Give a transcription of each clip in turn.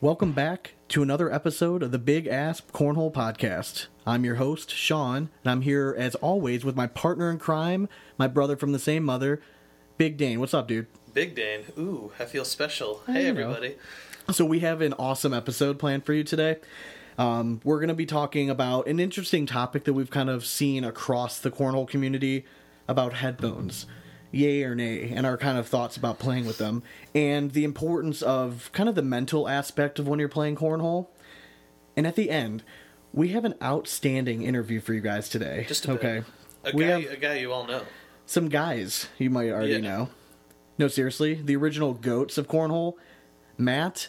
Welcome back to another episode of the Big Ass Cornhole Podcast. I'm your host, Sean, and I'm here as always with my partner in crime, my brother from the same mother, Big Dane. What's up, dude? Big Dane. Ooh, I feel special. I Hey, know. everybody. So, we have an awesome episode planned for you today. Um, we're going to be talking about an interesting topic that we've kind of seen across the cornhole community about headphones. Yay or nay, and our kind of thoughts about playing with them, and the importance of kind of the mental aspect of when you're playing cornhole. And at the end, we have an outstanding interview for you guys today. Just a bit. okay. A we guy, have a guy you all know. some guys you might already Yeah. know. No, seriously, the original goats of cornhole, Matt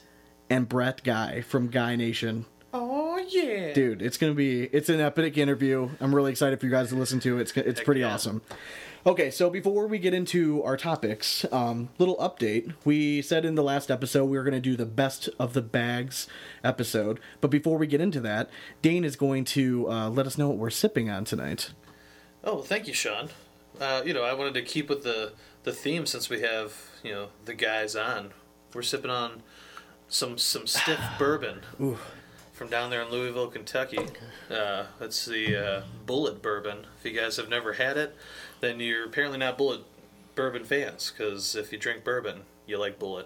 and Brett Guy from Guy Nation. Oh yeah, Dude, it's gonna be it's an epic interview. I'm really excited for you guys to listen to. It's it's Heck pretty yeah. awesome. Okay, so before we get into our topics, um, little update. We said in the last episode we were going to do the best of the bags episode, but before we get into that, Dane is going to uh, let us know what we're sipping on tonight. Oh, thank you, Sean. Uh, you know, I wanted to keep with the the theme since we have you know the guys on. We're sipping on some some stiff bourbon from down there in Louisville, Kentucky. Uh, it's the uh, Bulleit Bourbon. If you guys have never had it, then you're apparently not Bulleit Bourbon fans because if you drink bourbon, you like Bulleit.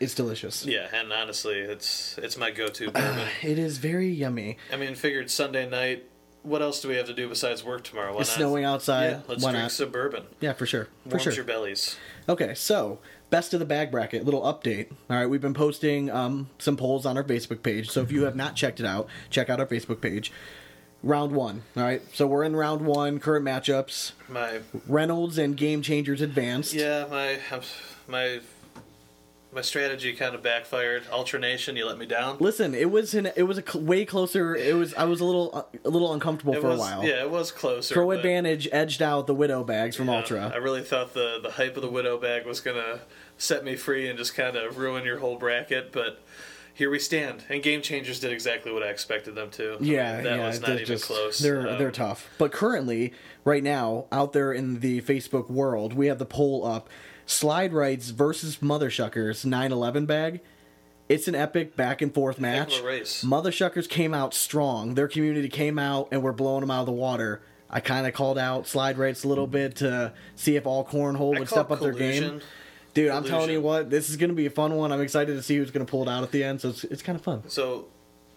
It's delicious. Yeah, and honestly, it's it's my go-to bourbon. It is very yummy. I mean, figured Sunday night. What else do we have to do besides work tomorrow? Why It's not? snowing outside. Yeah, let's Why drink not? some bourbon. Yeah, for sure. For Warms sure. your bellies. Okay, so best of the bag bracket, little update. All right, we've been posting um, some polls on our Facebook page. So if you have not checked it out, check out our Facebook page. Round one. All right, so we're in round one. Current matchups: My Reynolds and Game Changers advanced. yeah, my my my strategy kind of backfired. Ultra Nation, you let me down. Listen, it was in, it was a cl- way closer. It was I was a little a little uncomfortable It for was a while. yeah, it was closer. Pro Advantage edged out the Widow bags from yeah, Ultra. I really thought the the hype of the Widow bag was gonna set me free and just kind of ruin your whole bracket, but. Here we stand, and Game Changers did exactly what I expected them to. I mean, Yeah, that yeah, was not even just- close. They're Um, they're tough. But currently, right now, out there in the Facebook world, we have the poll up: Slide Rights versus Mother Shuckers 9/11 bag. It's an epic back and forth match. of a race. Mother Shuckers came out strong. Their community came out and we're blowing them out of the water. I kind of called out Slide Rights a little bit to see if all cornhole would step up their game. collusion. Dude, I'm telling you what, this is going to be a fun one. I'm excited to see who's going to pull it out at the end. So it's, it's kind of fun. So,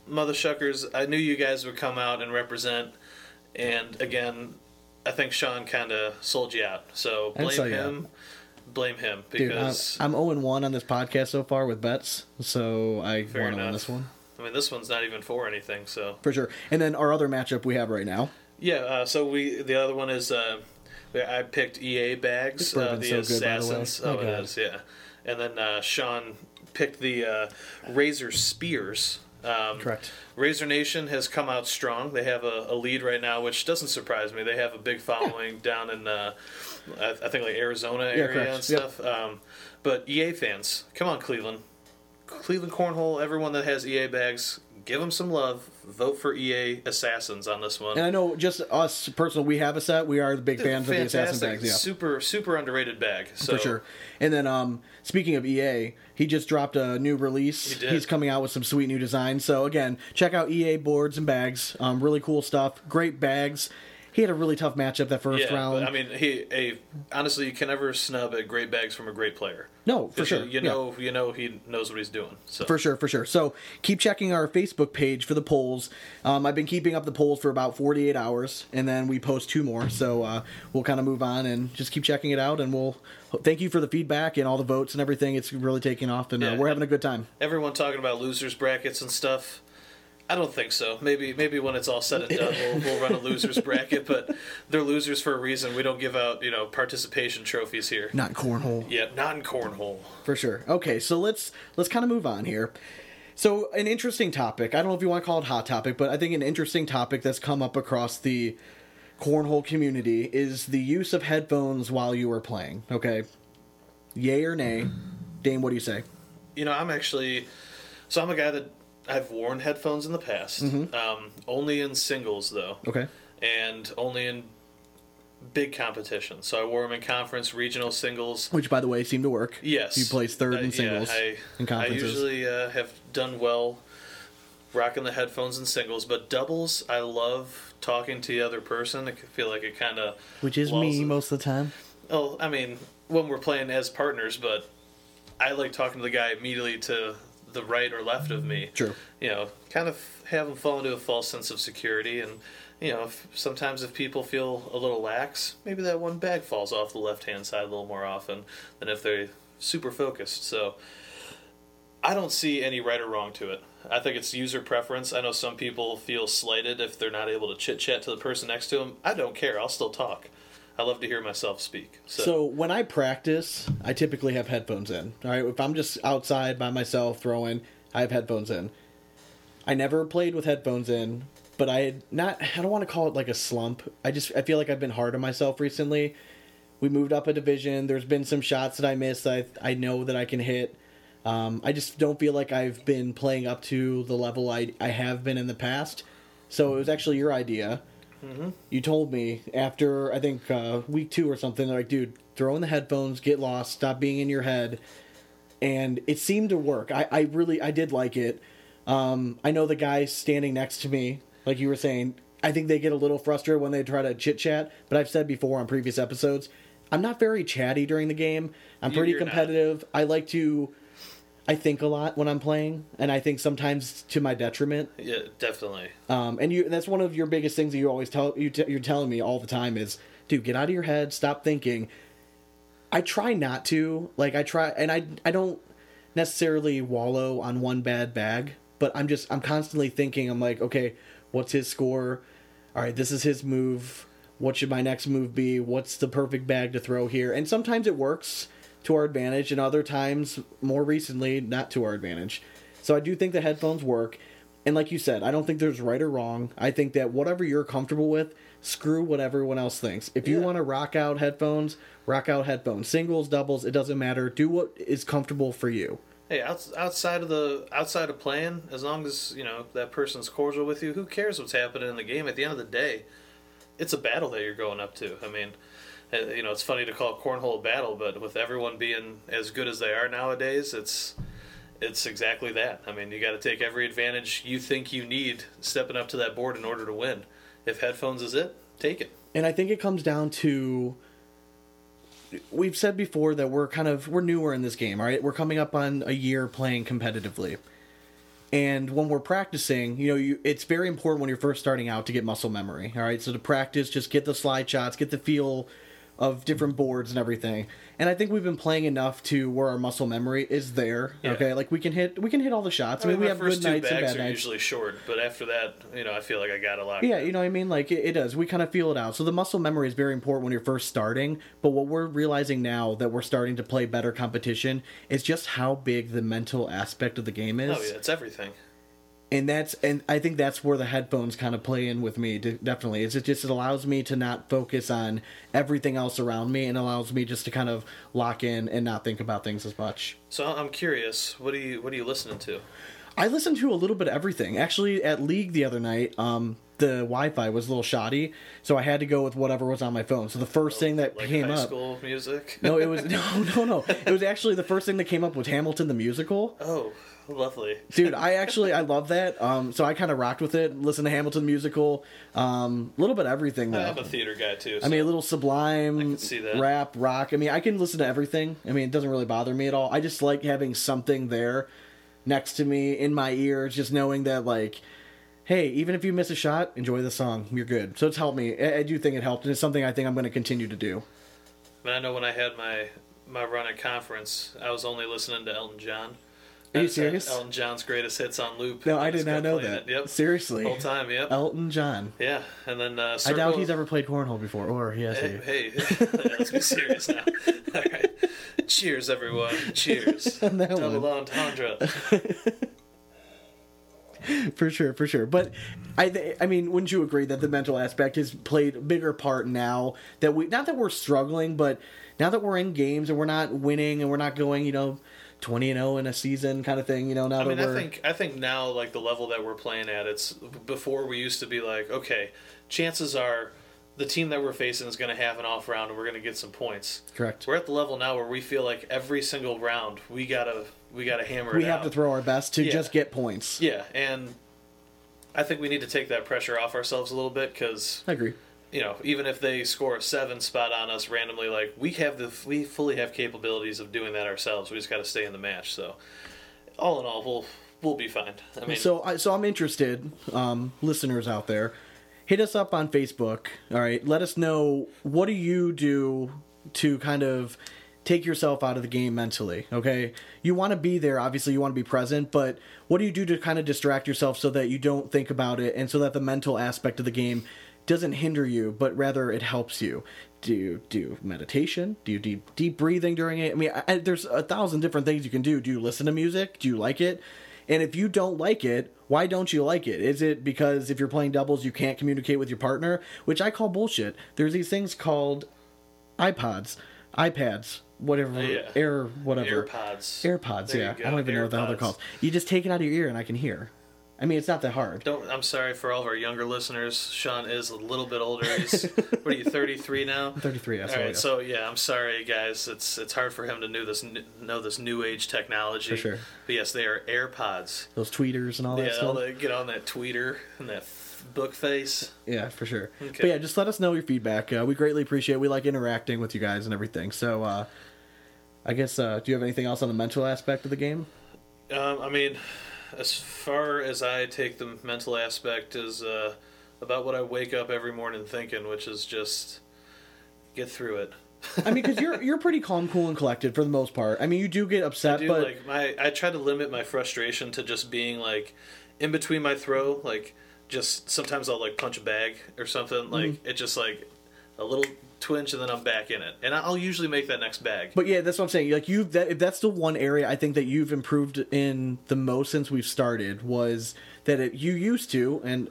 Mother Shuckers, I knew you guys would come out and represent, and again, I think Sean kind of sold you out. So blame him. Blame him Dude, I'm, because I'm 0 1 on this podcast so far with bets, so I want to win this one I mean this one's not even for anything. So for sure. And then our other matchup we have right now. yeah, uh, so we the other one is uh, I picked EA bags, uh, the so good, by the assassins. Oh, it is, yeah. And then uh, Sean picked the uh, Razor Spears. Um, Correct. Razor Nation has come out strong. They have a, a lead right now, which doesn't surprise me. They have a big following down in, uh, I, I think, like Arizona area correct. and Yep. stuff. Um, but EA fans, come on, Cleveland. Cleveland Cornhole, everyone that has EA bags, give them some love. Vote for EA Assassins on this one. And I know just us personally, we have a set. We are the big fans of the assassin bags. Yeah. Super, super underrated bag. So, For sure. And then, um, speaking of EA, he just dropped a new release. He did. He's coming out with some sweet new designs. So again, check out EA boards and bags. Um, really cool stuff. Great bags. He had a really tough matchup that first Yeah, round. I mean, he, a honestly, you can never snub a great bags from a great player. no, for sure. You, you Yeah. know, you know, he knows what he's doing. So For sure, for sure. So keep checking our Facebook page for the polls. Um, I've been keeping up the polls for about 48 hours, and then we post two more. So uh, we'll kind of move on and just keep checking it out. And we'll thank you for the feedback and all the votes and everything. It's really taking off, and uh, we're having a good time. everyone talking about losers brackets and stuff. I don't think so. Maybe maybe when it's all said and done, we'll, we'll run a losers bracket. But they're losers for a reason. We don't give out you know participation trophies here. Not cornhole. Yeah, not in cornhole. For sure. Okay, so let's let's kind of move on here. So an interesting topic. I don't know if you want to call it hot topic, but I think an interesting topic that's come up across the cornhole community is the use of headphones while you are playing. Okay. Yay or nay? Dane, what do you say? You know, I'm actually so I'm a guy that I've worn headphones in the past. Um, only in singles though. Okay. and only in big competition. So I wore them in conference, regional, singles. Which, by the way, seemed to work. Yes, You placed third Uh, in singles Yeah, I, I usually uh, have done well rocking the headphones in singles, but doubles, I love talking to the other person. I feel like it kind of Which is me most of the time. Oh, I mean, when we're playing as partners, but I like talking to the guy immediately to the right or left of me. True. You know, kind of have them fall into a false sense of security, and you know, if, sometimes if people feel a little lax, maybe that one bag falls off the left hand side a little more often than if they're super focused. So. I don't see any right or wrong to it. I think it's user preference. I know some people feel slighted if they're not able to chit chat to the person next to them. I don't care. I'll still talk. I love to hear myself speak. So, So when I practice, I typically have headphones in. All right, if I'm just outside by myself throwing, I have headphones in. I never played with headphones in, but I had not. I don't want to call it like a slump. I just I feel like I've been hard on myself recently. We moved up a division. There's been some shots that I missed. I I know that I can hit. Um, I just don't feel like I've been playing up to the level I I have been in the past. So it was actually your idea. You told me after I think uh, week two or something, like, dude, throw in the headphones, get lost, stop being in your head, and it seemed to work. I, I really I did like it. Um, I know the guys standing next to me, like you were saying, I think they get a little frustrated when they try to chit chat. But I've said before on previous episodes, I'm not very chatty during the game. I'm pretty you're not. competitive. I like to. I think a lot when I'm playing, and I think sometimes to my detriment. yeah, definitely. Um, and you that's one of your biggest things that you always tell you t- you're telling me all the time is, dude, get out of your head, stop thinking. I try not to, like I try, and I I don't necessarily wallow on one bad bag, but I'm just I'm constantly thinking. I'm like, okay, what's his score? All right, this is his move. What should my next move be? What's the perfect bag to throw here? And sometimes it works to our advantage, and other times, more recently, not to our advantage. So I do think the headphones work. And like you said, I don't think there's right or wrong. I think that whatever you're comfortable with, screw what everyone else thinks. If you Yeah. want to rock out headphones, rock out headphones. Singles, doubles, it doesn't matter. Do what is comfortable for you. Hey, outside of the outside of playing, as long as you know that person's cordial with you, who cares what's happening in the game? At the end of the day, it's a battle that you're going up to. I mean, Uh, you know, it's funny to call cornhole a battle, but with everyone being as good as they are nowadays, it's it's exactly that. I mean, you got to take every advantage you think you need stepping up to that board in order to win. If headphones is it, take it. And I think it comes down to we've said before that we're kind of we're newer in this game, all right? We're coming up on a year playing competitively. And when we're practicing, you know, you, it's very important when you're first starting out to get muscle memory. All right, so to practice, just get the slide shots, get the feel of different boards and everything. And I think we've been playing enough to where our muscle memory is there. Yeah. Okay, like we can hit we can hit all the shots. I mean, we have first good two nights and bad are nights. usually short, but after that, you know, I feel like I got a lot. Yeah, you know what I mean? Like, it, it does. We kind of feel it out. So the muscle memory is very important when you're first starting. But what we're realizing now that we're starting to play better competition is just how big the mental aspect of the game is. Oh yeah, it's everything. And that's and I think that's where the headphones kind of play in with me. de- Definitely, is it just it allows me to not focus on everything else around me and allows me just to kind of lock in and not think about things as much. So I'm curious, what are you what are you listening to? I listened to a little bit of everything. Actually, at League the other night, um, the Wi-Fi was a little shoddy, so I had to go with whatever was on my phone. So the first thing that Like came high up, school music? no, it was no, no, no. It was actually the first thing that came up was Hamilton the musical. Oh, lovely. Dude, I actually I love that. Um, so I kind of rocked with it. Listen to Hamilton musical, um, a little bit of everything though. I'm a theater guy too. I mean, a little sublime can see that. rap, rock. I mean, I can listen to everything. I mean, it doesn't really bother me at all. I just like having something there next to me in my ears, just knowing that, like, hey, even if you miss a shot, enjoy the song. You're good. So it's helped me. I, I do think it helped, and it's something I think I'm going to continue to do. Mean, I know when I had my my run at conference, I was only listening to Elton John. Are you serious? Elton John's greatest hits on loop. No, I did not know that. it. Yep. Seriously. Whole time, yep. Elton John. Yeah, and then uh, I doubt he's ever played cornhole before, or he has. Hey, he? hey, let's be serious now. All right, cheers, everyone. Cheers. Double one. entendre. for sure, for sure. But I, th- I mean, wouldn't you agree that the mental aspect has played a bigger part now that we, not that we're struggling, but now that we're in games and we're not winning and we're not going, you know, twenty and zero in a season kind of thing. You know, now I mean, that I we're think I think now like the level that we're playing at, it's before we used to be like, okay, chances are the team that we're facing is going to have an off round and we're going to get some points. Correct. We're at the level now where we feel like every single round we gotta we gotta hammer We have out. to throw our best to Yeah. just get points. Yeah, and I think we need to take that pressure off ourselves a little bit because I agree. You know even if they score a seven spot on us randomly, like we have the we fully have capabilities of doing that ourselves. We just got to stay in the match. So all in all, we'll we'll be fine. I mean, So, I, so I'm interested, um, listeners out there, hit us up on Facebook. All right, let us know what do you do to kind of take yourself out of the game mentally. Okay, you want to be there. Obviously, you want to be present, but what do you do to kind of distract yourself so that you don't think about it, and so that the mental aspect of the game doesn't hinder you, but rather it helps you. Do you do meditation? Do you deep deep breathing during it? I mean, I, there's a thousand different things you can do. Do you listen to music? Do you like it? And if you don't like it, why don't you like it? Is it because if you're playing doubles, you can't communicate with your partner? Which I call bullshit. There's these things called iPods, iPads, whatever, oh, Yeah. Air, whatever. AirPods. AirPods, There yeah. I don't even know what the hell they're called. You just take it out of your ear and I can hear. I mean, it's not that hard. Don't. I'm sorry for all of our younger listeners. Sean is a little bit older. He's what are you, 33 now? 33, that's All right. So yeah, I'm sorry, guys. It's it's hard for him to know this know this new age technology. For sure. But yes, they are AirPods. Those tweeters and all that Yeah, stuff. all get on that tweeter and that book face. Yeah, for sure. Okay. But yeah, just let us know your feedback. Uh, we greatly appreciate. it. We like interacting with you guys and everything. So, uh, I guess, uh, do you have anything else on the mental aspect of the game? Um, I mean, as far as I take the mental aspect is uh, about what I wake up every morning thinking, which is just get through it. I mean, because you're you're pretty calm, cool, and collected for the most part. I mean, you do get upset, do but like my I try to limit my frustration to just being like in between my throw, like just sometimes I'll like punch a bag or something. Like Mm-hmm. it just like a little twinge and then I'm back in it, and I'll usually make that next bag. But yeah, that's what I'm saying. Like you, that if that's the one area I think that you've improved in the most since we've started was that it, you used to, and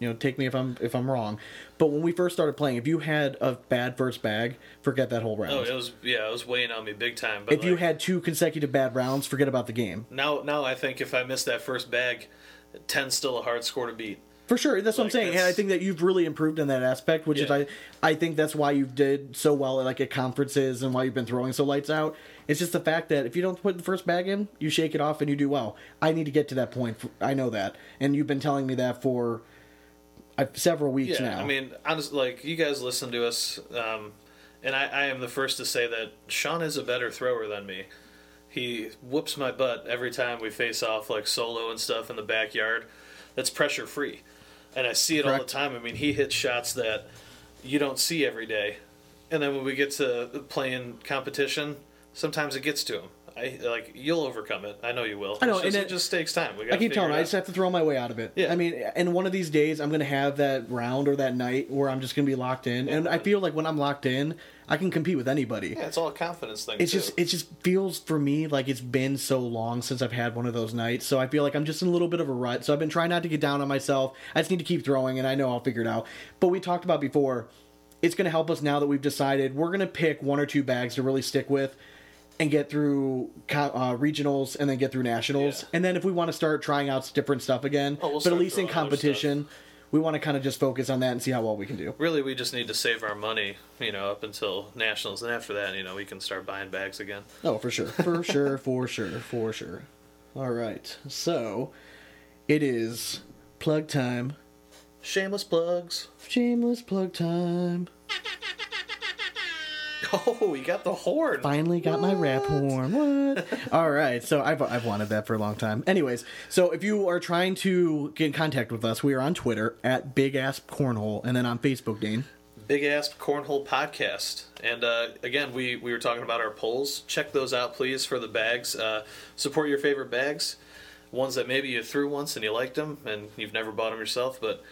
you know, take me if I'm if I'm wrong, but when we first started playing, if you had a bad first bag, forget that whole round. Oh, it was yeah, it was weighing on me big time. But if you had two consecutive bad rounds, forget about the game. now now I think if I miss that first bag, ten's still a hard score to beat. For sure, that's what I'm saying, and I think that you've really improved in that aspect, which is I, I think that's why you did so well at like at conferences and why you've been throwing so lights out. It's just the fact that if you don't put the first bag in, you shake it off and you do well. I need to get to that point. I know that, and you've been telling me that for uh, several weeks Yeah, now. I mean, honestly, like you guys listen to us, um, and I, I am the first to say that Sean is a better thrower than me. He whoops my butt every time we face off, like solo and stuff in the backyard. That's pressure free, and I see it all the time. I mean, he hits shots that you don't see every day, and then when we get to playing competition, sometimes it gets to him. I like you'll overcome it. I know you will. I know, just, and it, it- just takes time. We I keep telling it I just have to throw my way out of it. Yeah. I mean, and one of these days I'm gonna have that round or that night where I'm just gonna be locked in, and I feel like when I'm locked in, I can compete with anybody. Yeah, it's all a confidence thing. it's too. just it just feels for me like it's been so long since I've had one of those nights. So I feel like I'm just in a little bit of a rut. So I've been trying not to get down on myself. I just need to keep throwing, and I know I'll figure it out. But we talked about before. It's going to help us now that we've decided we're going to pick one or two bags to really stick with, and get through uh, regionals, and then get through nationals. Yeah. And then if we want to start trying out different stuff again, Oh, we'll but at least in competition, we want to kind of just focus on that and see how well we can do. really we just need to save our money you know up until nationals and after that you know we can start buying bags again Oh, for sure. For sure, for sure, for sure. All right. So, it is plug time. shameless plugs Shameless plug time. oh you got the horn Finally got my rap horn. What? All right. So, I've, I've wanted that for a long time. Anyways, so if you are trying to get in contact with us, we are on Twitter at Big Ass Cornhole and then on Facebook, Dane. big ass cornhole podcast and uh, again we we were talking about our polls check those out please for the bags uh, support your favorite bags ones that maybe you threw once and you liked them and you've never bought them yourself but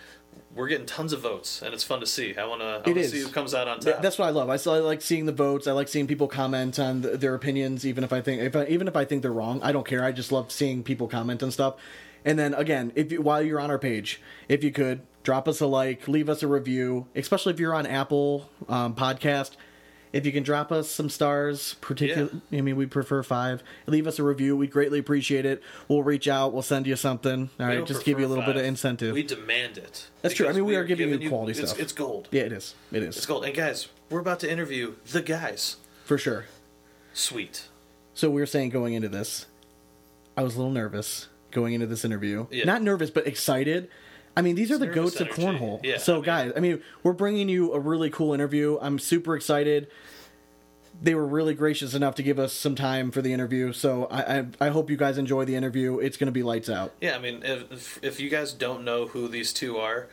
we're getting tons of votes and it's fun to see i want to see who comes out on Th- top That's what I love. I still I like seeing the votes. I like seeing people comment on th- their opinions, even if I think if I, even if I think they're wrong. I don't care. I just love seeing people comment and stuff. And then again, if you, while you're on our page, if you could drop us a like, leave us a review, especially if you're on Apple um, Podcast. If you can drop us some stars, particular, I mean, we prefer five. Leave us a review. We greatly appreciate it. We'll reach out. We'll send you something. All We right, just give you a little bit of incentive. We demand it. That's true. I mean, we are are giving you quality it's, stuff. It's gold. yeah, it is. It is It's gold. And guys, we're about to interview the guys. for sure. Sweet. So we were saying going into this, I was a little nervous going into this interview. Yeah. Not nervous, but excited. I mean, these are the goats of cornhole. Yeah, so, I mean- guys, I mean, we're bringing you a really cool interview. I'm super excited. They were really gracious enough to give us some time for the interview. So I I, I hope you guys enjoy the interview. It's going to be lights out. Yeah, I mean, if, if if you guys don't know who these two are,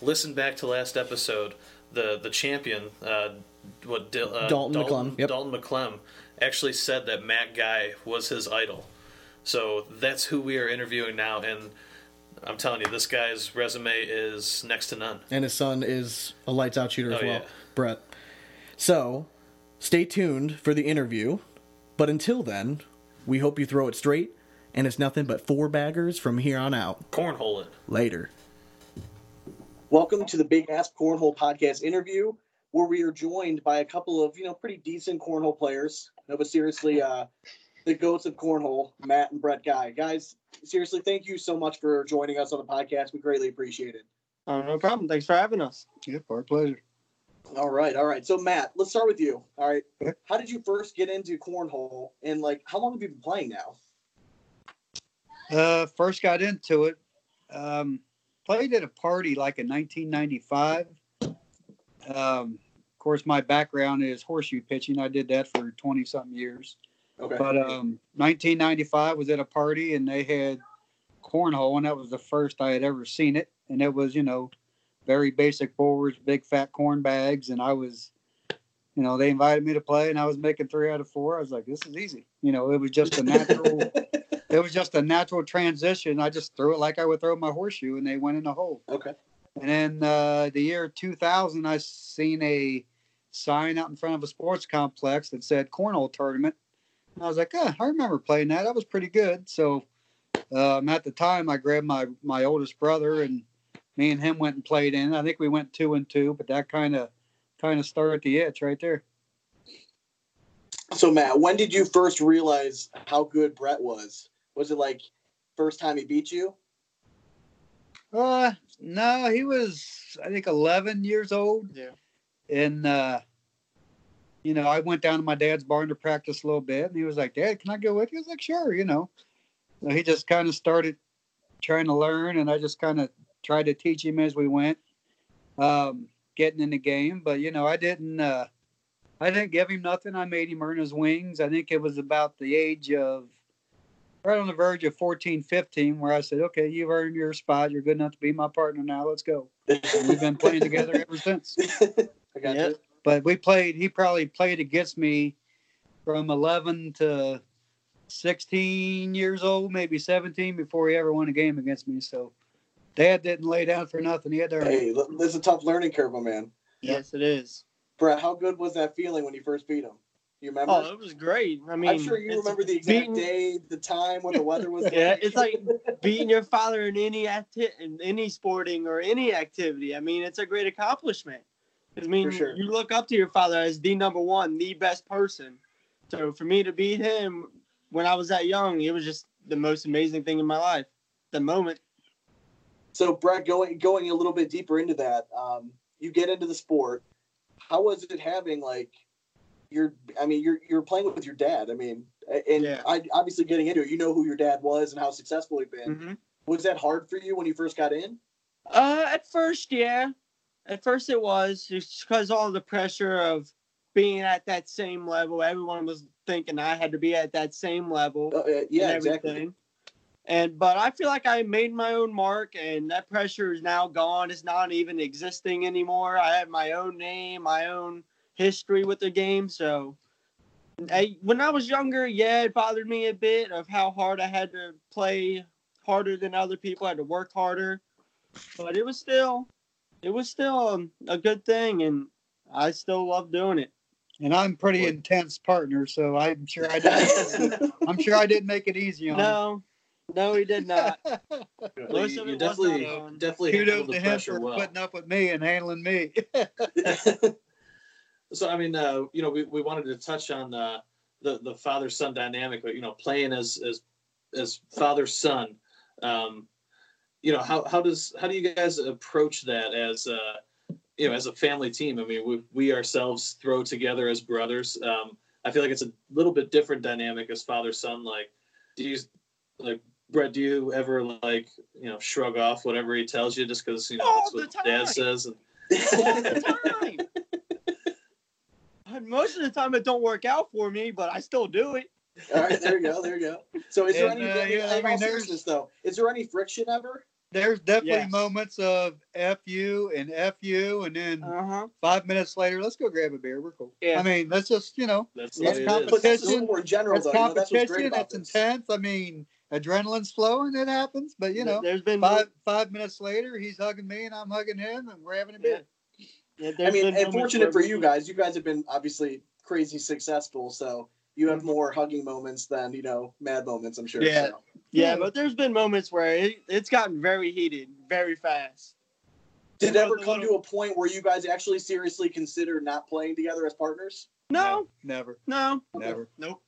listen back to last episode. The the champion, uh, what Dil- uh, Dalton McClem, yep. Dalton McClem actually said that Matt Guy was his idol. So that's who we are interviewing now, and I'm telling you, this guy's resume is next to none. And his son is a lights out shooter as Oh, well, yeah. Brett. So stay tuned for the interview. But until then, we hope you throw it straight. And it's nothing but four baggers from here on out. Cornhole it. Later. Welcome to the Big Ass Cornhole Podcast interview, where we are joined by a couple of you know pretty decent cornhole players. No, but seriously, uh, the goats of cornhole, Matt and Brett Guy. Guys, seriously, thank you so much for joining us on the podcast. We greatly appreciate it. Oh, no problem. Thanks for having us. Yep, our pleasure. All right, all right. So Matt, let's start with you. All right, Okay. how did you first get into cornhole, and like how long have you been playing now? Uh, first got into it. Um, played at a party like in 1995. Um, of course, my background is horseshoe pitching. I did that for 20 something years. Okay. But um, 1995 was at a party and they had cornhole, and that was the first I had ever seen it. And it was, you know, very basic boards, big fat corn bags, and I was, you know, they invited me to play, and I was making three out of four. I was like, this is easy. You know, it was just a natural. it was just a natural transition. I just threw it like I would throw my horseshoe, and they went in the hole. okay. And then uh, the year 2000, I seen a sign out in front of a sports complex that said cornhole tournament. And I was like, I remember playing that. That was pretty good. So um, at the time, I grabbed my my oldest brother, and me and him went and played in. I think we went two and two, but that kind of kind of started the itch right there. So Matt, when did you first realize how good Brett was? Was it like first time he beat you? Uh, no, he was I think 11 years old. Yeah. And uh, you know, I went down to my dad's barn to practice a little bit, and he was like, "Dad, can I go with you?" I was like, "Sure," you know. So he just kind of started trying to learn, and I just kind of tried to teach him as we went, um, getting in the game. But you know, I didn't. Uh, I didn't give him nothing. I made him earn his wings. I think it was about the age of right on the verge of 14, 15, where I said, okay, you've earned your spot. You're good enough to be my partner now. Let's go. And we've been playing together ever since. I got Yeah. you. But we played, he probably played against me from 11 to 16 years old, maybe 17 before he ever won a game against me. So dad didn't lay down for nothing. He had to earn it. Hey, look, this is a tough learning curve, my man. Yes, it is. Brett, how good was that feeling when you first beat him? You remember? Oh, it was great. I mean, I'm sure you remember the exact beating- day, the time, what the weather was like. Yeah, it's like beating your father in any acti- in any sporting or any activity. I mean, it's a great accomplishment. I mean, sure. you look up to your father as the number one, the best person. So for me to beat him when I was that young, it was just the most amazing thing in my life. The moment. So, Brett, going going a little bit deeper into that, um, you get into the sport. How was it having like you're? I mean, you're you're playing with your dad. I mean, and Yeah. I obviously getting into it, you know who your dad was and how successful he'd been. Mhm. Was that hard for you when you first got in? Uh, at first, yeah. At first, it was just because all the pressure of being at that same level. Everyone was thinking I had to be at that same level. Uh, yeah, and exactly. And but I feel like I made my own mark, and that pressure is now gone. It's not even existing anymore. I have my own name, my own history with the game. So, I, when I was younger, yeah, it bothered me a bit of how hard I had to play harder than other people. I had to work harder, but it was still, it was still um, a good thing, and I still love doing it. And I'm pretty intense partner, so I'm sure I didn't. I'm sure I didn't make it easy on him. No, no, he did not. Well, you, you definitely not definitely Kudos handled to the him pressure for well. putting up with me and handling me. So I mean, uh, you know, we, we wanted to touch on uh, the the father son dynamic, but you know, playing as as as father son. Um, you know, how how does how do you guys approach that as uh, you know as a family team? I mean, we we ourselves throw together as brothers. Um, I feel like it's a little bit different dynamic as father son. Like, do you like Brett? Do you ever like you know shrug off whatever he tells you just because you know All that's the what Dad says? And all the time. Most of the time, it don't work out for me, but I still do it. All right, there you go, there you go. So, is there And, any? uh, yeah, I mean, seriousness, though, is there any friction ever? There's definitely Yes. moments of F you and F you, and then Uh huh. five minutes later, let's go grab a beer. We're cool. Yeah. I mean, let's just, you know, that's That's it is. competition. That's more general, that's though. You know, that's what's great competition. about It's this. intense. I mean, adrenaline's flowing. It happens. But, you know, there's been five five minutes later, he's hugging me and I'm hugging him and we're having a beer. Yeah, I mean, and fortunate for you guys, you guys have been obviously crazy successful, so you have more hugging moments than you know mad moments. I'm sure. Yeah. so. Yeah, but there's been moments where it, it's gotten very heated, very fast. Did it ever the come to a point where you guys actually seriously consider not playing together as partners? No, Never. no, Never. nope.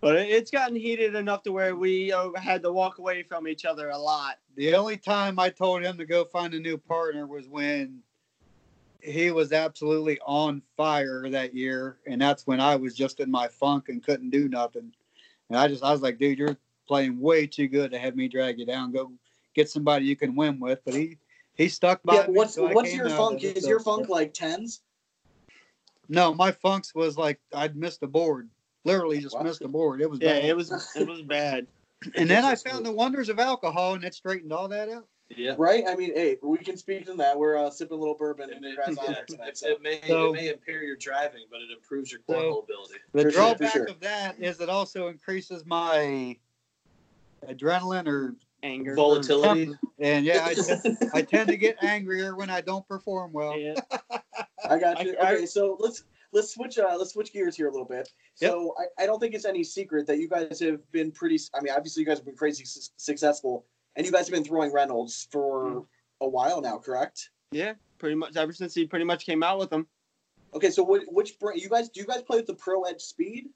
But it's gotten heated enough to where we uh, had to walk away from each other a lot. The only time I told him to go find a new partner was when he was absolutely on fire that year, and that's when I was just in my funk and couldn't do nothing. And I just I was like, dude, you're playing way too good to have me drag you down. Go get somebody you can win with. But he he stuck by Yeah. me. What's so what's your funk? Is so- your funk like tens? No, my funks was like I'd missed the board. Literally just Wow. missed the board. It was Yeah, bad. it was it was bad. And then I found the wonders of alcohol, and it straightened all that out. Yeah. Right. I mean, hey, we can speak to that. We're uh, sipping a little bourbon and It, you yeah, tonight. it, So. it may So- it may impair your driving, but it improves your So- cornhole ability. The For drawback sure. of that is it also increases my adrenaline or Anger. Volatility. and yeah, I, t- I tend to get angrier when I don't perform well. Yeah. I got you. I- I- Okay, so let's let's switch uh let's switch gears here a little bit. So I, I don't think it's any secret that you guys have been pretty. I mean, obviously you guys have been crazy su- successful, and you guys have been throwing Reynolds for hmm. a while now, correct? Yeah, pretty much ever since he pretty much came out with them. Okay, so what, which brand you guys do? You guys play with the Pro Edge Speed?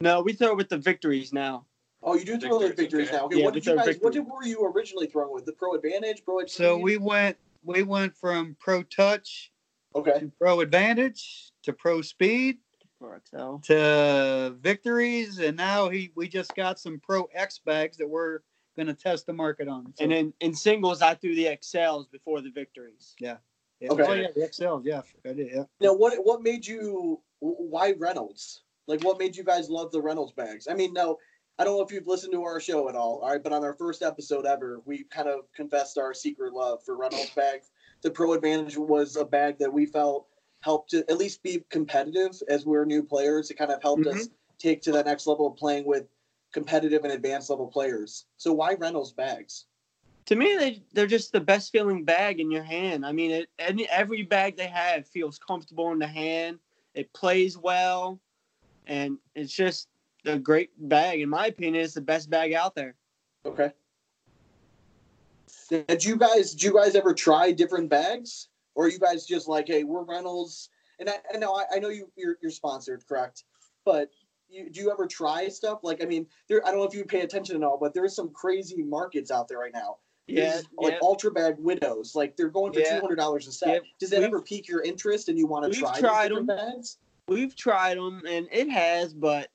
No, we throw with the victories now. Oh, you do throw the Victories, victories okay. now. Okay, Yeah, what did you throw guys? What did, were you originally throwing with? The Pro Advantage, Pro Edge. So Speed? we went we went from pro touch okay. to pro advantage to pro speed For Excel. to victories, and now he we just got some pro X bags that we're going to test the market on. So, And then in singles, I threw the Excels before the victories. yeah. Okay. Oh yeah, the XLs. Yeah, I did. Yeah. Now, what what made you? Why Reynolds? Like, what made you guys love the Reynolds bags? I mean, no, I don't know if you've listened to our show at all. All right, but on our first episode ever, we kind of confessed our secret love for Reynolds bags. The Pro Advantage was a bag that we felt helped to at least be competitive as we're new players. It kind of helped mm-hmm. us take to the next level of playing with competitive and advanced level players. So why Reynolds bags? To me, they they're just the best feeling bag in your hand. I mean, it, any, every bag they have feels comfortable in the hand. It plays well, and it's just a great bag. In my opinion, it's the best bag out there. Okay. Did you guys? Did you guys ever try different bags, or are you guys just like, hey, we're Reynolds? And I, I know, I, I know you, you're, you're sponsored, correct? But you, do you ever try stuff? Like, I mean, there. I don't know if you pay attention at all, but there's some crazy markets out there right now. Yeah, There's, like yeah. ultra bag widows, like they're going for Yeah. two hundred dollars a set. Yeah, Does that we've- ever pique your interest and you want to we've try these tried them. bags? We've tried them, and it has, but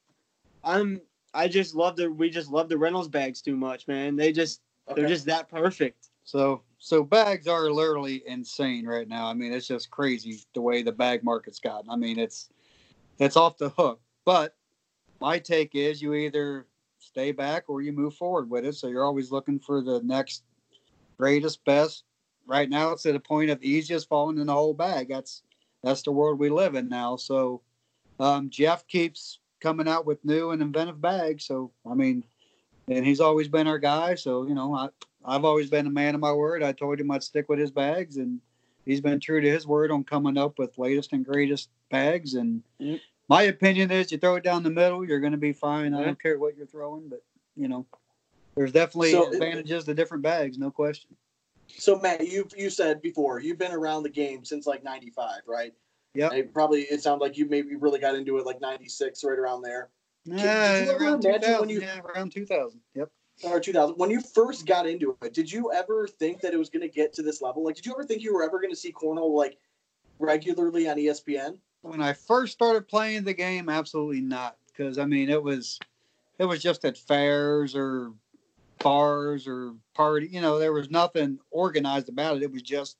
I'm I just love the we just love the Reynolds bags too much, man. They just Okay. they're just that perfect. So so bags are literally insane right now. I mean, it's just crazy the way the bag market's gotten. I mean, it's it's off the hook. But my take is you either stay back or you move forward with it. So you're always looking for the next greatest, best. Right now, it's at a point of easiest falling in the whole bag. That's that's the world we live in now. So um, Jeff keeps coming out with new and inventive bags. So I mean, and he's always been our guy. So you know, I I've always been a man of my word. I told him I'd stick with his bags, and he's been true to his word on coming up with latest and greatest bags. And. My opinion is, you throw it down the middle, you're going to be fine. I don't care what you're throwing, but you know, there's definitely So- advantages to different bags, no question. So Matt, you you said before you've been around the game since like '95, right? Yeah. Probably it sounds like you maybe really got into it like '96, right around there, Yeah, did you around 2000. when you- yeah, around 2000. Yep. or 2000. When you first got into it, did you ever think that it was going to get to this level? Like, did you ever think you were ever going to see cornhole like regularly on ESPN? When I first started playing the game, absolutely not. Because I mean, it was, it was just at fairs or bars or party. You know, there was nothing organized about it. It was just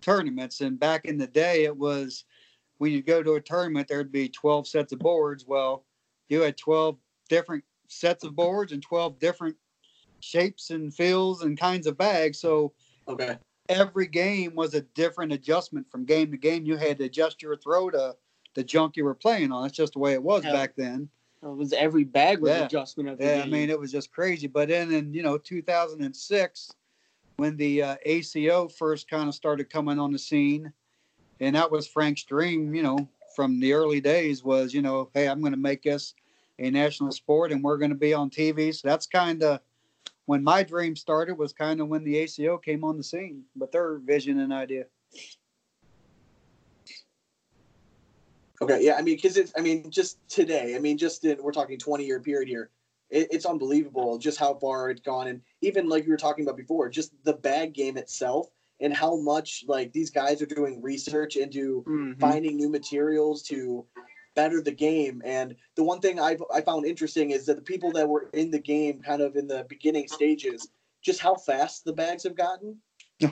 tournaments. And back in the day, it was when you go to a tournament, there'd be 12 sets of boards. Well, you had 12 different sets of boards and 12 different shapes and feels and kinds of bags. So Okay. Every game was a different adjustment from game to game. You had to adjust your throw to the junk you were playing on. That's just the way it was Yeah. back then. It was every bag was Yeah. adjustment of the Yeah, I mean it was just crazy. But then in you know 2006, when the uh, ACO first kind of started coming on the scene, and that was Frank's dream. You know, from the early days was you know, hey, I'm going to make this a national sport, and we're going to be on TV. So that's kind of when my dream started. Was kind of when the ACO came on the scene, but their vision and idea. Okay. Yeah. I mean, because it's. I mean, just today. I mean, just in we're talking 20 year period here. It, it's unbelievable just how far it's gone, and even like you were talking about before, just the bag game itself, and how much like these guys are doing research into Mhm. finding new materials to better the game. And the one thing I've, I found interesting is that the people that were in the game, kind of in the beginning stages, just how fast the bags have gotten.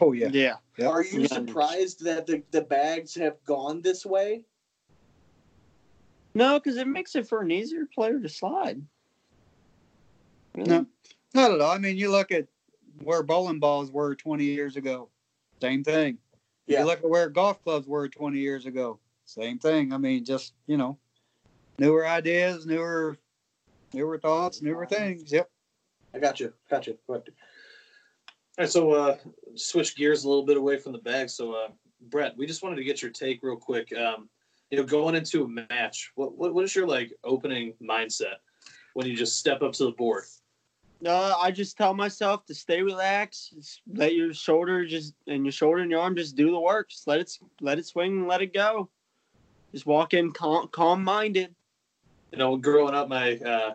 Oh yeah. yeah. Yep. Are you surprised that the, the bags have gone this way? No, because it makes it for an easier player to slide. Really? No. Not at all. I mean, you look at where bowling balls were 20 years ago. Same thing. Yeah. You look at where golf clubs were 20 years ago. Same thing. I mean, just you know, newer ideas, newer, newer thoughts, newer things. Yep. I got you. Got you. Go ahead. All right, so uh, switch gears a little bit away from the bag. So, uh, Brett, we just wanted to get your take real quick. Um, you know, going into a match, what, what what is your like opening mindset when you just step up to the board? No, I just tell myself to stay relaxed. Just let your shoulder just and your shoulder and your arm just do the work. Just let it let it swing and let it go. Just walk in calm, calm minded. You know, growing up, my uh,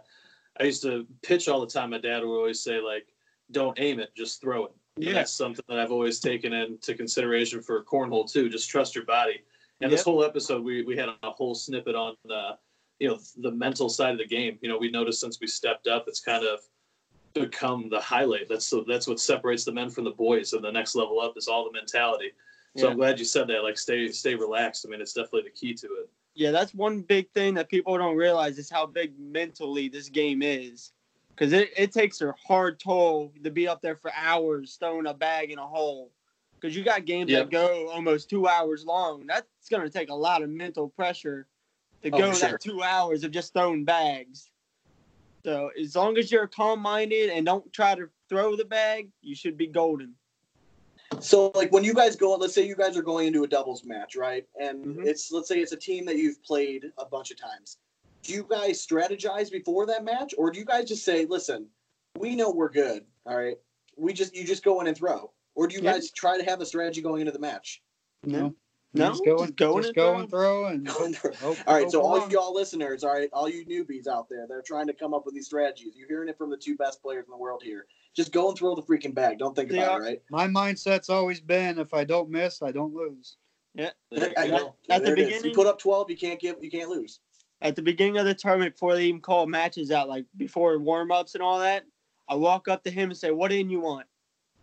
I used to pitch all the time. My dad would always say like, "Don't aim it, just throw it." And Yeah. that's something that I've always taken into consideration for cornhole too. Just trust your body. And this whole episode, we we had a whole snippet on uh, you know the mental side of the game. You know, we noticed since we stepped up, it's kind of become the highlight. That's so that's what separates the men from the boys. And the next level up is all the mentality. So Yeah. I'm glad you said that. Like, stay stay relaxed. I mean, it's definitely the key to it. Yeah, that's one big thing that people don't realize is how big mentally this game is. Because it, it takes a hard toll to be up there for hours throwing a bag in a hole. Because you got games Yep. that go almost two hours long. That's going to take a lot of mental pressure to Oh, go sure. that two hours of just throwing bags. So as long as you're calm minded and don't try to throw the bag, you should be golden. So, like, when you guys go, let's say you guys are going into a doubles match, right? And Mhm. it's, let's say it's a team that you've played a bunch of times. Do you guys strategize before that match, or do you guys just say, listen, we know we're good, all right? We just, you just go in and throw? Or do you Yeah. guys try to have a strategy going into the match? No. No, just go just and go just and go throw. and throw and Go and throw. hope- All right, hope so all along. y'all listeners, all right, all you newbies out there, they're trying to come up with these strategies. You're hearing it from the two best players in the world here. Just go and throw the freaking bag. Don't think They about it, right? My mindset's always been if I don't miss, I don't lose. Yeah. I- you go. At the beginning. You put up 12, you can't give, you can't lose. at the beginning of the tournament before they even call matches out, like before warm ups and all that, I walk up to him and say, What in you want?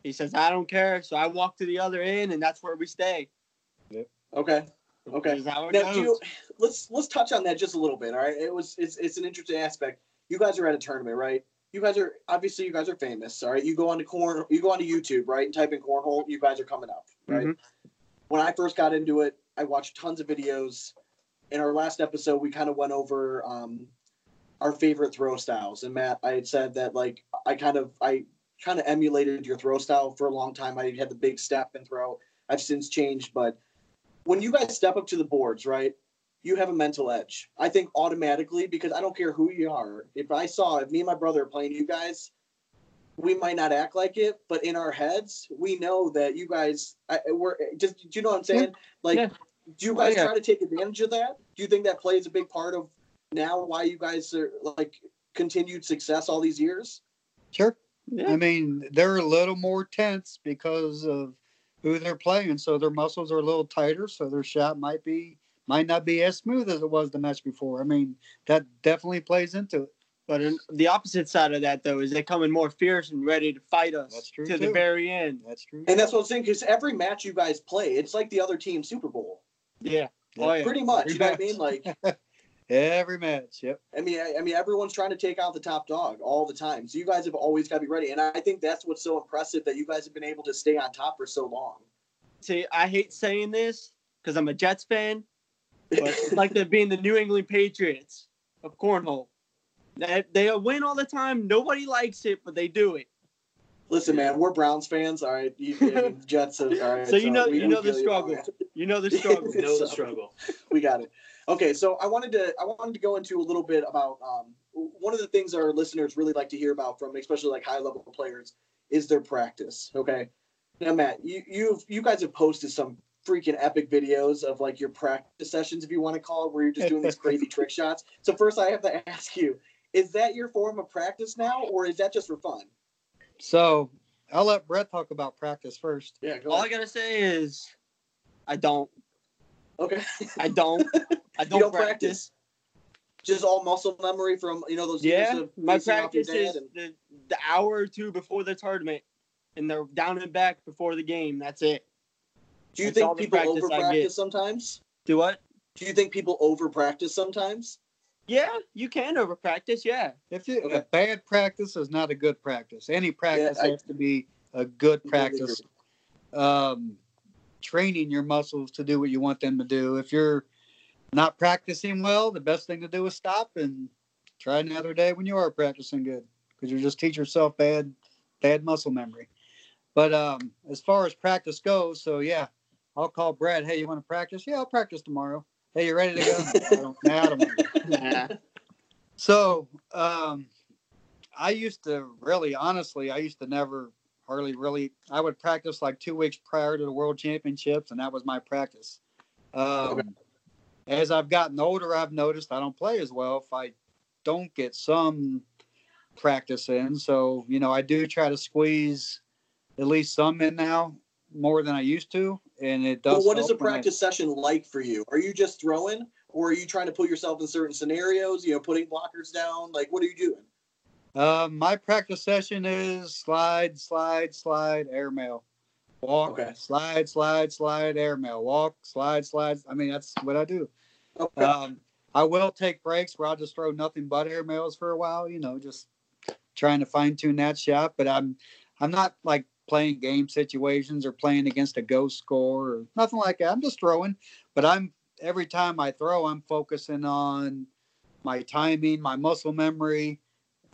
He says, I don't care. So I walk to the other end and that's where we stay. Yep. Okay. Okay. Is how it Now, do you, let's let's touch on that just a little bit. All right, it was it's it's an interesting aspect. You guys are at a tournament, right? You guys are obviously you guys are famous. All right, you go on to corn, you go on to YouTube, right, and type in cornhole. You guys are coming up, right? Mhm. When I first got into it, I watched tons of videos. In our last episode, we kind of went over um, our favorite throw styles, and Matt, I had said that like I kind of I kind of emulated your throw style for a long time. I had the big step and throw. I've since changed, but when you guys step up to the boards, right? You have a mental edge. I think automatically because I don't care who you are. If I saw if me and my brother are playing you guys, we might not act like it, but in our heads, we know that you guys I, we're just. Do you know what I'm saying? Like Yeah. Do you oh, guys Oh, yeah. try to take advantage of that? Do you think that plays a big part of now why you guys are like continued success all these years? Sure. Yeah. I mean, they're a little more tense because of who they're playing, so their muscles are a little tighter, so their shot might be might not be as smooth as it was the match before. I mean, that definitely plays into it. But in, the opposite side of that, though, is they coming more fierce and ready to fight us That's true, to the very end. That's true. And that's what I'm saying because every match you guys play, it's like the other team's Super Bowl. Yeah. Oh, yeah. Pretty much. Every You know what I mean? Like, Every match. Yep. I mean, I, I mean, everyone's trying to take out the top dog all the time. So you guys have always got to be ready. And I think that's what's so impressive that you guys have been able to stay on top for so long. See, I hate saying this because I'm a Jets fan, but it's like the being the New England Patriots of cornhole. They, they win all the time. Nobody likes it, but they do it. Listen, man, we're Browns fans. All right, you, I Jets. All right, So you know- we- you we know the feel struggle. You know the struggle. You know the So- struggle. we got it. Okay, so I wanted to I wanted to go into a little bit about um, one of the things our listeners really like to hear about from especially like high level players is their practice. Okay, now Matt, you you've you guys have posted some freaking epic videos of like your practice sessions, if you want to call it, where you're just doing these crazy trick shots. So first, I have to ask you: Is that your form of practice now, or is that just for fun? So I'll let Brett talk about practice first. Yeah, go All I gotta say is, I don't. Okay, I don't. I don't, don't practice. practice. Just all muscle memory from you know those years of my facing off your practice dad is and- the, the hour or two before the tournament, and they're down and back before the game. That's it. Do you That's think people practice over practice get. sometimes? Do what? Do you think people over practice sometimes? Yeah, you can over practice. Yeah. If you, Okay. a bad practice is not a good practice. Any practice I- has to be a good practice. Um, training your muscles to do what you want them to do. If you're not practicing well, the best thing to do is stop and try another day when you are practicing good, because you just teach yourself bad, bad muscle memory. But um, as far as practice goes, so yeah, I'll call Brad. Hey, you want to practice? Yeah, I'll practice tomorrow. Hey, you ready to go? I don't, nah, I don't wanna go. Nah. So, um, I used to really, honestly, I used to never hardly really. I would practice like two weeks prior to the World Championships, and that was my practice. Um, Okay. As I've gotten older, I've noticed I don't play as well if I don't get some practice in. So, you know, I do try to squeeze at least some in now more than I used to, and it does. Well, what is a when I- practice session like for you? Are you just throwing, or are you trying to put yourself in certain scenarios? You know, putting blockers down. Like, what are you doing? Um, my practice session is slide, slide, slide, airmail. Walk, Okay. slide, slide, slide, airmail. Walk, slide, slide. I mean, that's what I do. Okay. Um, I will take breaks where I'll just throw nothing but airmails for a while, you know, just trying to fine tune that shot. But I'm I'm not like playing game situations or playing against a ghost score or nothing like that. I'm just throwing. But I'm every time I throw, I'm focusing on my timing, my muscle memory,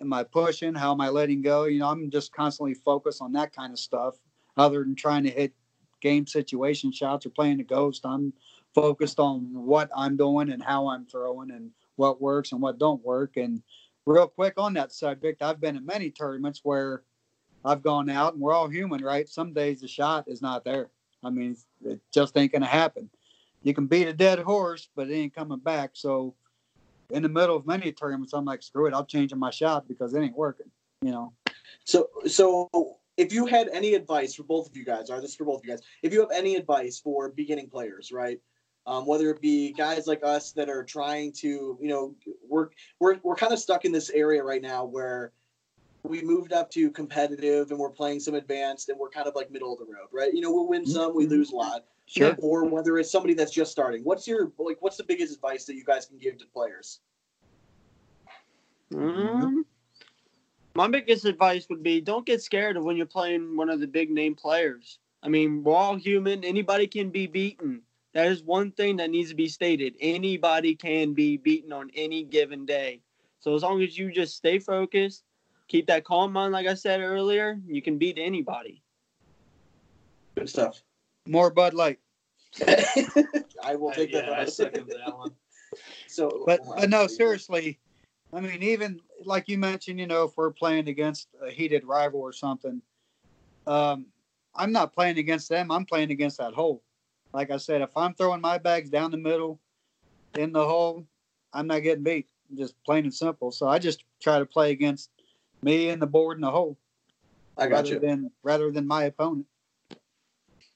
am I pushing? How am I letting go? You know, I'm just constantly focused on that kind of stuff. Other than trying to hit game situation shots or playing the ghost, I'm focused on what I'm doing and how I'm throwing and what works and what don't work. And real quick on that subject, I've been in many tournaments where I've gone out and we're all human, right? Some days the shot is not there. I mean, it just ain't gonna happen. You can beat a dead horse, but it ain't coming back. So in the middle of many tournaments, I'm like, screw it, I'm changing my shot because it ain't working. You know. So, so if you had any advice for both of you guys, or this is for both of you guys, if you have any advice for beginning players, right? Um, whether it be guys like us that are trying to, you know, we're we're we're kind of stuck in this area right now where we moved up to competitive and we're playing some advanced and we're kind of like middle of the road, right? You know, we'll win some, we Mhm. lose a lot. Sure. Or whether it's somebody that's just starting. What's your like? What's the biggest advice that you guys can give to players? Um, my biggest advice would be don't get scared of when you're playing one of the big name players. I mean, we're all human. Anybody can be beaten. That is one thing that needs to be stated. Anybody can be beaten on any given day. So as long as you just stay focused, keep that calm mind, like I said earlier, you can beat anybody. Good stuff. More Bud Light. I will take that. yeah, I second that one. So, But but no, seriously. I mean, even like you mentioned, you know, if we're playing against a heated rival or something, um, I'm not playing against them. I'm playing against that hole. like I said, if I'm throwing my bags down the middle in the hole, I'm not getting beat. Just plain and simple. So I just try to play against me and the board in the hole. I got rather you. than rather than my opponent.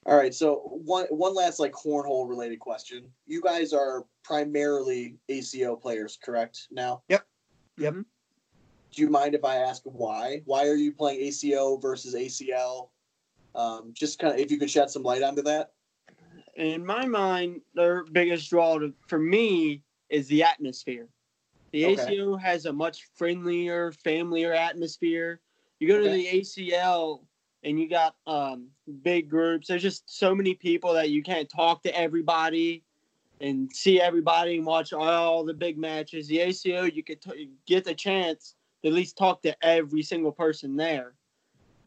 All right, so one one last like cornhole related question. You guys are primarily ACO players, correct? Now, Yep. Mhm. do you mind if I ask why? Why are you playing ACO versus ACL? Um, just kind of if you could shed some light onto that. in my mind, their biggest draw to, for me is the atmosphere. The Okay. ACO has a much friendlier, familiar atmosphere. You go to the ACL and you got um, big groups. There's just so many people that you can't talk to everybody and see everybody and watch all the big matches. The ACO, you could t- get the chance to at least talk to every single person there.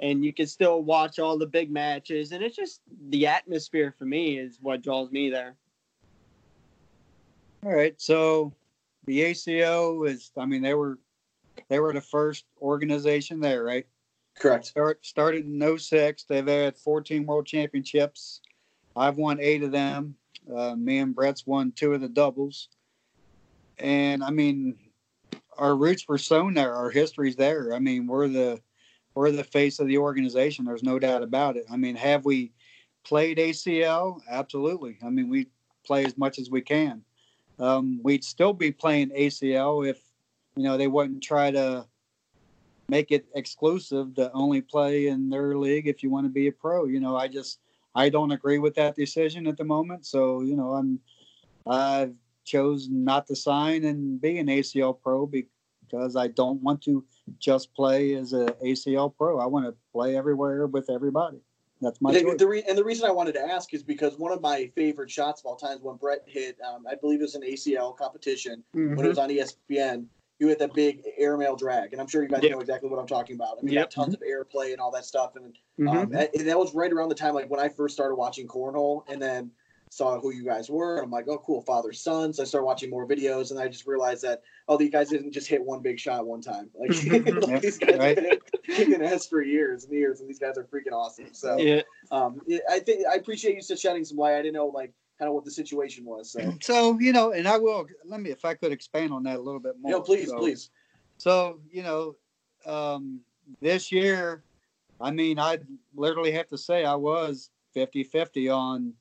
And you can still watch all the big matches, and it's just the atmosphere for me is what draws me there. All right. So the ACO is I mean they were they were the first organization there, right? Correct. Start, started in 06. They've had 14 world championships. I've won eight of them. Uh, me and Brett's won two of the doubles. And I mean, our roots were sown there. Our history's there. I mean, we're the we're the face of the organization. There's no doubt about it. I mean, have we played ACL? Absolutely. I mean, we play as much as we can. Um, we'd still be playing ACL if you know they wouldn't try to make it exclusive to only play in their league if you want to be a pro. You know, I just I don't agree with that decision at the moment. So you know, I'm I've chosen not to sign and be an ACL pro because I don't want to just play as an ACL pro. I want to play everywhere with everybody. That's my The, choice. the re- and the reason I wanted to ask is because one of my favorite shots of all times when Brett hit, um, I believe it was an ACL competition when Mm-hmm. it was on E ESPN. You hit that big airmail drag, and I'm sure you guys Yep. know exactly what I'm talking about. I mean, Yep. got tons of airplay and all that stuff, and. Um, and and that was right around the time like when I first started watching cornhole, and then saw who you guys were. I'm like, oh, cool, father son. So I started watching more videos, and I just realized that oh, these guys didn't just hit one big shot one time. Like, like, these guys right. have been kicking ass for years and years, and these guys are freaking awesome. So yeah. um, I think I appreciate you just shedding some light. I didn't know like kind of what the situation was. So So you know, and I will let me if I could expand on that a little bit more. you know, please, So- please. So, you know, um, this year, I mean, I literally have to say I was 50 50 on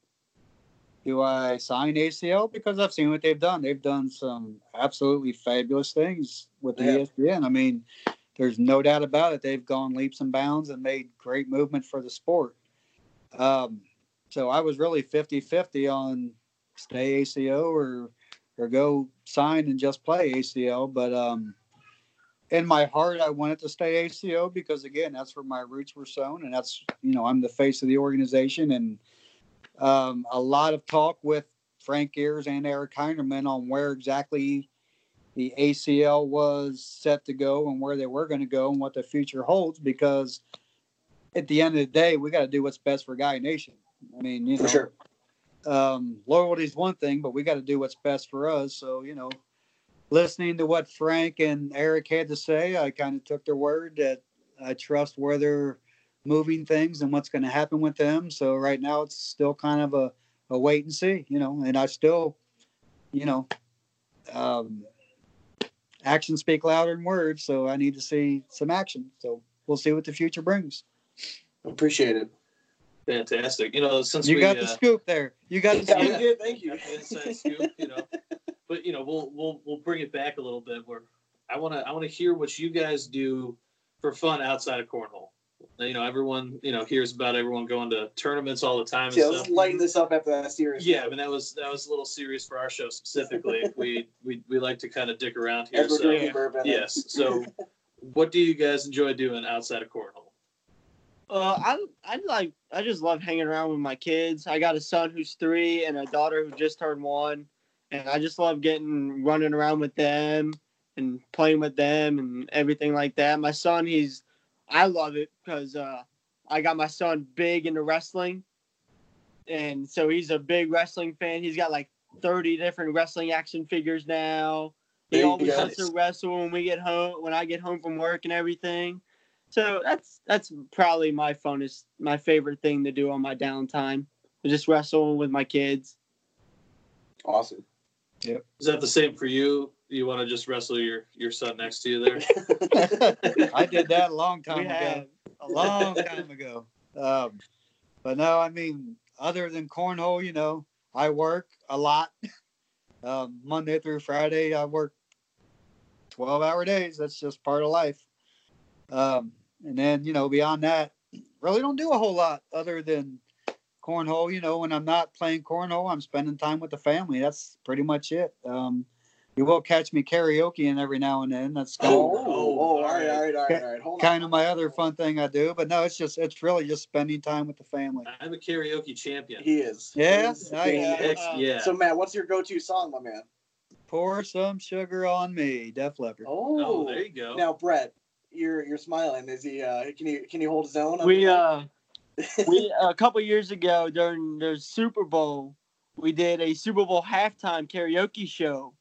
do I sign ACL because I've seen what they've done. They've done some absolutely fabulous things with the Yeah. ESPN. I mean, there's no doubt about it. They've gone leaps and bounds and made great movement for the sport. Um, so I was really 50 50 on stay ACO or or go sign and just play ACL. But um, in my heart, I wanted to stay ACO because again, that's where my roots were sown, and that's you know I'm the face of the organization, and um, a lot of talk with Frank Geers and Eric Heinerman on where exactly the ACL was set to go and where they were going to go and what the future holds. Because at the end of the day, we got to do what's best for Guy Nation. I mean, you know, For sure. um, loyalty is one thing, but we got to do what's best for us. So, you know, listening to what Frank and Eric had to say, I kind of took their word that I trust where they're moving things and what's going to happen with them. So right now it's still kind of a, a wait and see, you know, and I still, you know, um, actions speak louder than words. So I need to see some action. So we'll see what the future brings. Appreciate it. Fantastic. You know, since You we, got uh, the scoop there. You got the Yeah, scoop. we. Thank you. inside scoop, you know. But you know, we'll we'll we'll bring it back a little bit. Where I want to I want to hear what you guys do for fun outside of cornhole. You know, everyone you know hears about everyone going to tournaments all the time and Yeah, stuff. let's lighten this up after that serious. Yeah, I mean that was that was a little serious for our show specifically. we we we like to kind of dick around here. So drinking bourbon. yes. So, what do you guys enjoy doing outside of cornhole? Uh, I I like I just love hanging around with my kids. I got a son who's three and a daughter who just turned one, and I just love getting running around with them and playing with them and everything like that. My son, he's I love it because uh, I got my son big into wrestling, and so he's a big wrestling fan. He's got like thirty different wrestling action figures now. He always wants to wrestle when we get home when I get home from work and everything. So that's that's probably my funnest, my favorite thing to do on my downtime. just wrestle with my kids. Awesome. Yep. Is that the same for you? You want to just wrestle your your son next to you there? I did that a long time We ago. have. a long time ago. Um, but no, I mean, other than cornhole, you know, I work a lot. Um, Monday through Friday, I work 12 hour days. That's just part of life. Um, and then, you know, beyond that, really don't do a whole lot other than cornhole. You know, when I'm not playing cornhole, I'm spending time with the family. That's pretty much it. Um, you will catch me karaoke and every now and then. That's kind Oh, of oh, all right, all right, all right, all right. Hold on. of my other fun thing I do. But no, it's just it's really just spending time with the family. I'm a karaoke champion. He is. Yeah? He is. Nice. Yeah. Uh, yeah. So Matt, what's your go-to song, my man? Pour some sugar on me, Def Leppard. Oh, oh, there you go. Now, Brett, you're you're smiling. Is he? Uh, can he can he hold his own? We uh we a couple years ago during the Super Bowl, we did a Super Bowl halftime karaoke show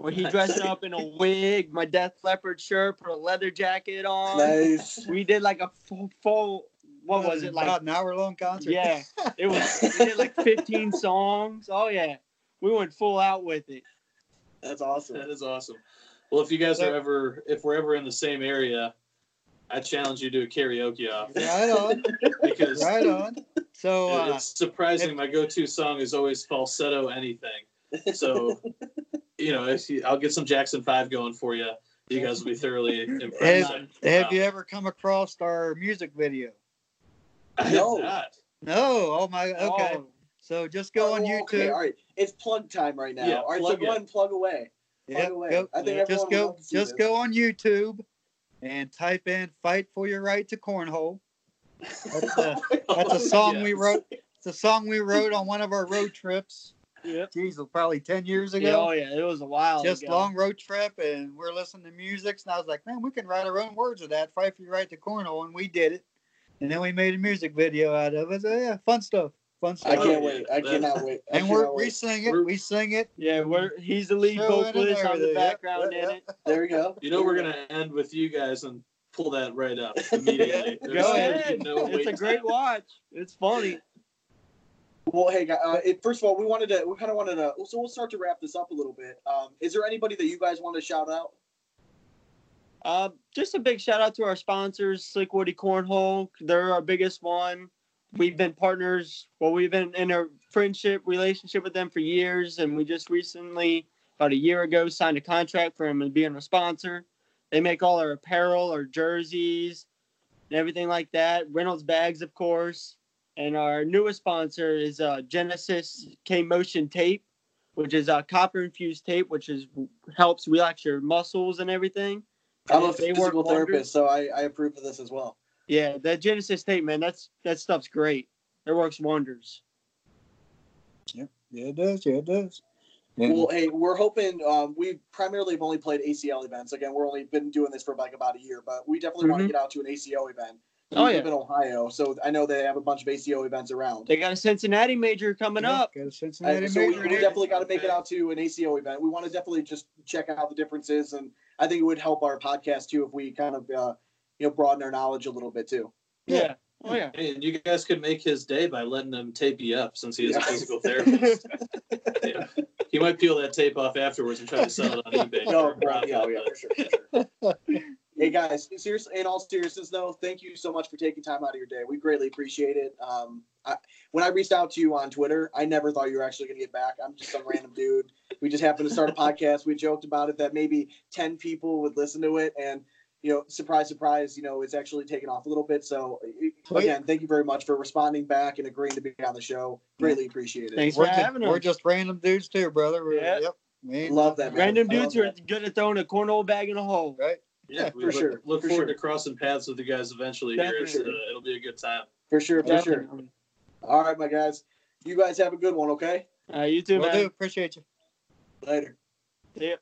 where he dressed up in a wig, my Def Leppard shirt, put a leather jacket on. nice. We did like a full, full what was it like? About an hour long concert. Yeah, it was. We did like 15 songs. Oh yeah, we went full out with it. That's awesome. That is awesome. Well, if you guys are ever, if we're ever in the same area, I challenge you to a karaoke off Right on. because right on. So uh, it's surprising. if- my go-to song is always falsetto anything. So, you know, if you, I'll get some Jackson Five going for you. You guys will be thoroughly impressed. have, have you ever come across our music video? I No. No. Oh my. Oh. Okay. Oh, So just go oh, on Oh, YouTube. Okay, all right. It's plug time right now. Yeah, all right, so plug go ahead and plug away. Plug Yep, away. go- I think yeah, just go love to see just this. go on YouTube and type in "Fight for Your Right to Cornhole." That's a, that's a song we wrote. It's a song we wrote on one of our road trips. Yep. Geez, probably ten years Yeah, ago. oh yeah, it was a while. just ago. long road trip and we're listening to music and I was like, man, we can write our own words of that, fight for your right to cornhole, and we did it. And then we made a music video out of it. So yeah, fun stuff. Fun stuff. I can't Oh, wait. yeah. I cannot wait. I and we're cannot we wait. sing it, We're- we sing it. Yeah, we're he's the lead Show it and vocalist. I'm the background Yep, in it. There we go. You know we're gonna end with you guys and pull that right up immediately. Go ahead. no it's a great watch. It's funny. Well, hey, uh, it, first of all, we wanted to, we kind of wanted to, so we'll start to wrap this up a little bit. Um, is there anybody that you guys want to shout out? Uh, just a big shout out to our sponsors, Slick Woody Cornhole. They're our biggest one. We've been partners. Well, we've been in a friendship relationship with them for years, and we just recently, about a year ago, signed a contract for them to being a sponsor. They make all our apparel, our jerseys, and everything like that. Reynolds bags, of course. And our newest sponsor is uh, Genesis K Motion Tape, which is uh, copper infused tape, which is helps relax your muscles and everything. I'm a They work physical wonders. therapist, so I, I approve of this as well. Yeah, that Genesis tape, man, that's that stuff's great. It works wonders. Yeah, it does. Yeah, it does. And Well, hey, we're hoping. Um, we primarily have only played ACL events. Again, we're only been doing this for like about a year, but we definitely want to get out to an ACO event. We Oh, yeah. in Ohio, so I know they have a bunch of ACO events around. They got a Cincinnati major coming yeah, up. Got a Uh, Cincinnati so we, major we in definitely got to make it out to an ACO event. We want to definitely just check out the differences, and I think it would help our podcast too if we kind of uh, you know broaden our knowledge a little bit too. Yeah. Oh yeah. And you guys could make his day by letting him tape you up since he is Yeah. a physical therapist. yeah. He might peel that tape off afterwards and try to sell it on eBay. No, for a yeah, yeah, yeah, for sure. For sure. hey guys, seriously, in all seriousness though, thank you so much for taking time out of your day. We greatly appreciate it. Um, I, when I reached out to you on Twitter, I never thought you were actually going to get back. I'm just some random dude. We just happened to start a podcast. We joked about it that maybe ten people would listen to it, and you know, surprise, surprise, you know, it's actually taken off a little bit. So again, thank you very much for responding back and agreeing to be on the show. Greatly appreciate it. Thanks We're for just, having us. we're us. just random dudes too, brother. We're, Yeah. Yep. We Love that, man. Random I love dudes are that. good at throwing a cornhole bag in a hole. Right. Yeah, we for look, sure, look for forward sure. to crossing paths with you guys eventually here. It's, uh, it'll be a good time. For sure, for sure. All right, my guys. You guys have a good one, okay? Uh, you too, Will man. do. Appreciate you. Later. See ya.